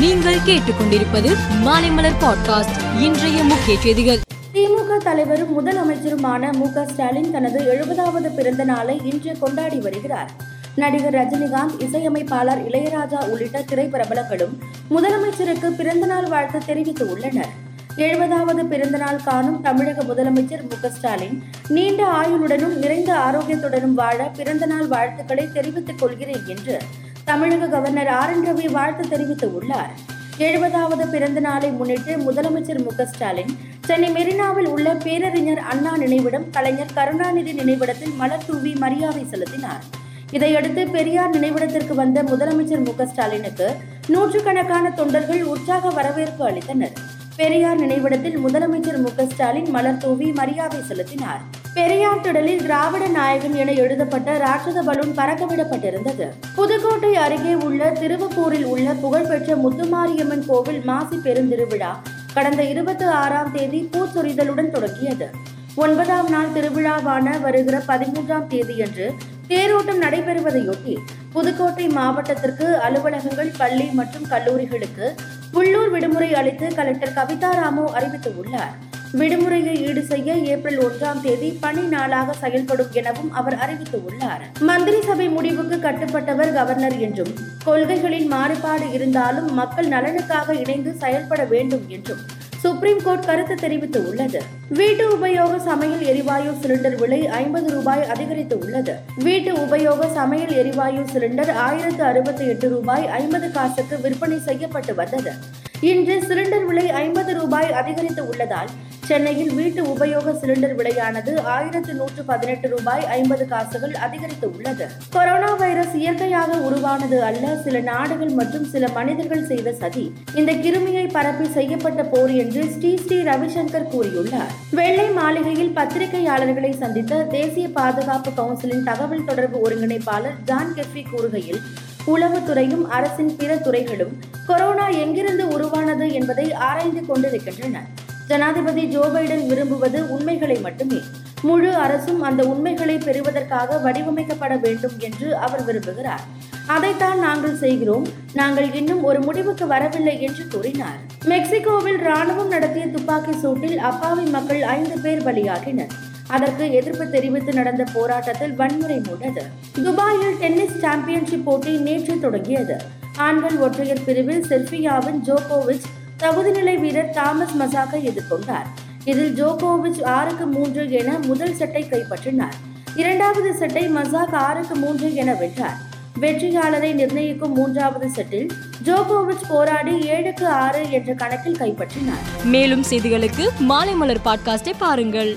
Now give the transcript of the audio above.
நீங்கள் கேட்டுக்கொண்டிருப்பது மாலைமலர் பாட்காஸ்ட் இன்றைய முக்கிய செய்திகள். திமுக தலைவரும் முதலமைச்சருமான மு க ஸ்டாலின் தனது எழுபதாவது பிறந்த நாளை இன்று கொண்டாடி வருகிறார். நடிகர் ரஜினிகாந்த் இசையமைப்பாளர் இளையராஜா உள்ளிட்ட திரைப்பிரபலங்களும் முதலமைச்சருக்கு பிறந்தநாள் வாழ்த்து தெரிவித்து உள்ளனர். எழுபதாவது பிறந்தநாள் காணும் தமிழக முதலமைச்சர் மு ஸ்டாலின் நீண்ட ஆயுளுடனும் நிறைந்த ஆரோக்கியத்துடனும் வாழ பிறந்தநாள் வாழ்த்துக்களை தெரிவித்துக் கொள்கிறேன் என்று தமிழக கவர்னர் ஆர். என். ரவி வாழ்த்து தெரிவித்து உள்ளார். எழுபதாவது பிறந்த நாளை முன்னிட்டு முதலமைச்சர் மு. ஸ்டாலின் சென்னை மெரினாவில் உள்ள பேரறிஞர் அண்ணா நினைவிடம் கலைஞர் கருணாநிதி நினைவிடத்தில் மலர் தூவி மரியாதை செலுத்தினார். இதையடுத்து பெரியார் நினைவிடத்திற்கு வந்த முதலமைச்சர் மு. ஸ்டாலினுக்கு நூற்றுக்கணக்கான தொண்டர்கள் உற்சாக வரவேற்பு அளித்தனர். பெரியார் நினைவிடத்தில் முதலமைச்சர் மு. ஸ்டாலின் மலர் தூவி மரியாதை செலுத்தினார். பெரியார் திடலில் திராவிட நாயகன் என எழுதப்பட்ட ராட்சத பலூன் பறக்கவிடப்பட்டிருந்தது. புதுக்கோட்டை அருகே உள்ள திருவப்பூரில் உள்ள புகழ்பெற்ற முத்துமாரியம்மன் கோவில் மாசி பெருந்திருவிழா கடந்த இருபத்தி ஆறாம் தேதி பூச்சொரிதலுடன் தொடங்கியது. ஒன்பதாம் நாள் திருவிழாவான வருகிற பதிமூன்றாம் தேதியன்று தேரோட்டம் நடைபெறுவதையொட்டி புதுக்கோட்டை மாவட்டத்திற்கு அலுவலகங்கள் பள்ளி மற்றும் கல்லூரிகளுக்கு உள்ளூர் விடுமுறை அளித்து கலெக்டர் கவிதா ராமு அறிவித்துள்ளார். விடுமுறையை ஈடு செய்ய ஏப்ரல் ஒன்றாம் தேதி பணி நாளாக செயல்படும் எனவும் அவர் அறிவித்துள்ளார். மந்திரி சபை முடிவுக்கு கட்டுப்பட்டவர் கவர்னர் என்றும் கொள்கைகளில் மாறுபாடு இருந்தாலும் மக்கள் நலனுக்காக இணைந்து செயல்பட வேண்டும் என்றும் சுப்ரீம் கோர்ட் கருத்து தெரிவித்து உள்ளது வீட்டு உபயோக சமையல் எரிவாயு சிலிண்டர் விலை ஐம்பது ரூபாய் அதிகரித்து உள்ளது வீட்டு உபயோக சமையல் எரிவாயு சிலிண்டர் ஆயிரத்து அறுபத்தி எட்டு ரூபாய் ஐம்பது காசுக்கு விற்பனை செய்யப்பட்டு வந்தது. இன்று சிலிண்டர் விலை ஐம்பது ரூபாய் அதிகரித்து உள்ளதால் சென்னையில் வீட்டு உபயோக சிலிண்டர் விலையானது ஆயிரத்து நூற்று பதினெட்டு ரூபாய் ஐம்பது காசுகள் அதிகரித்து உள்ளது கொரோனா வைரஸ் இயற்கையாக உருவானது அல்ல சில நாடுகள் மற்றும் சில மனிதர்கள் செய்த சதி. இந்த கிருமியை பரப்பி செய்யப்பட்ட போர் என்று ஸ்ரீ ஸ்ரீ ரவிசங்கர் கூறியுள்ளார். வெள்ளை மாளிகையில் பத்திரிகையாளர்களை சந்தித்த தேசிய பாதுகாப்பு கவுன்சிலின் தகவல் தொடர்பு ஒருங்கிணைப்பாளர் ஜான் கெஃபி கூறுகையில் உளவுத்துறையும் அரசின் பிற துறைகளும் கொரோனா எங்கிருந்து உருவானது என்பதை ஆராய்ந்து கொண்டிருக்கின்றன. ஜனாதிபதி ஜோ பைடன் விரும்புவது உண்மைகளை மட்டுமே. முழு அரசும் அந்த உண்மைகளை பெறுவதற்காக வடிவமைக்கப்பட வேண்டும் என்று அவர் விரும்புகிறார். அதைத்தான் நாங்கள் செய்கிறோம். நாங்கள் இன்னும் ஒரு முடிவுக்கு வரவில்லை என்று கூறினார். மெக்சிகோவில் ராணுவம் நடத்திய துப்பாக்கி சூட்டில் அப்பாவி மக்கள் ஐந்து பேர் பலியாகினர். அதற்கு எதிர்ப்பு தெரிவித்து நடந்த போராட்டத்தில் வன்முறை மூண்டது. துபாயில் டென்னிஸ் சாம்பியன்ஷிப் போட்டி நேற்று தொடங்கியது. ஆண்கள் ஒற்றையர் பிரிவில் செல்பியாவின் ஜோகோவிச் தகுதிநிலை வீரர் தாமஸ் மசாக்கை எதிர்கொண்டார். இதில் ஜோகோவிச் ஆறுக்கு மூன்று என முதல் செட்டை கைப்பற்றினார். இரண்டாவது செட்டை மசாக் ஆறுக்கு மூன்று என வென்றார். வெற்றியாளரை நிர்ணயிக்கும் மூன்றாவது செட்டில் ஜோகோவிச் போராடி ஏழுக்கு ஆறு என்ற கணக்கில் கைப்பற்றினார். மேலும் செய்திகளுக்கு மாலைமலர் பாட்காஸ்டை பாருங்கள்.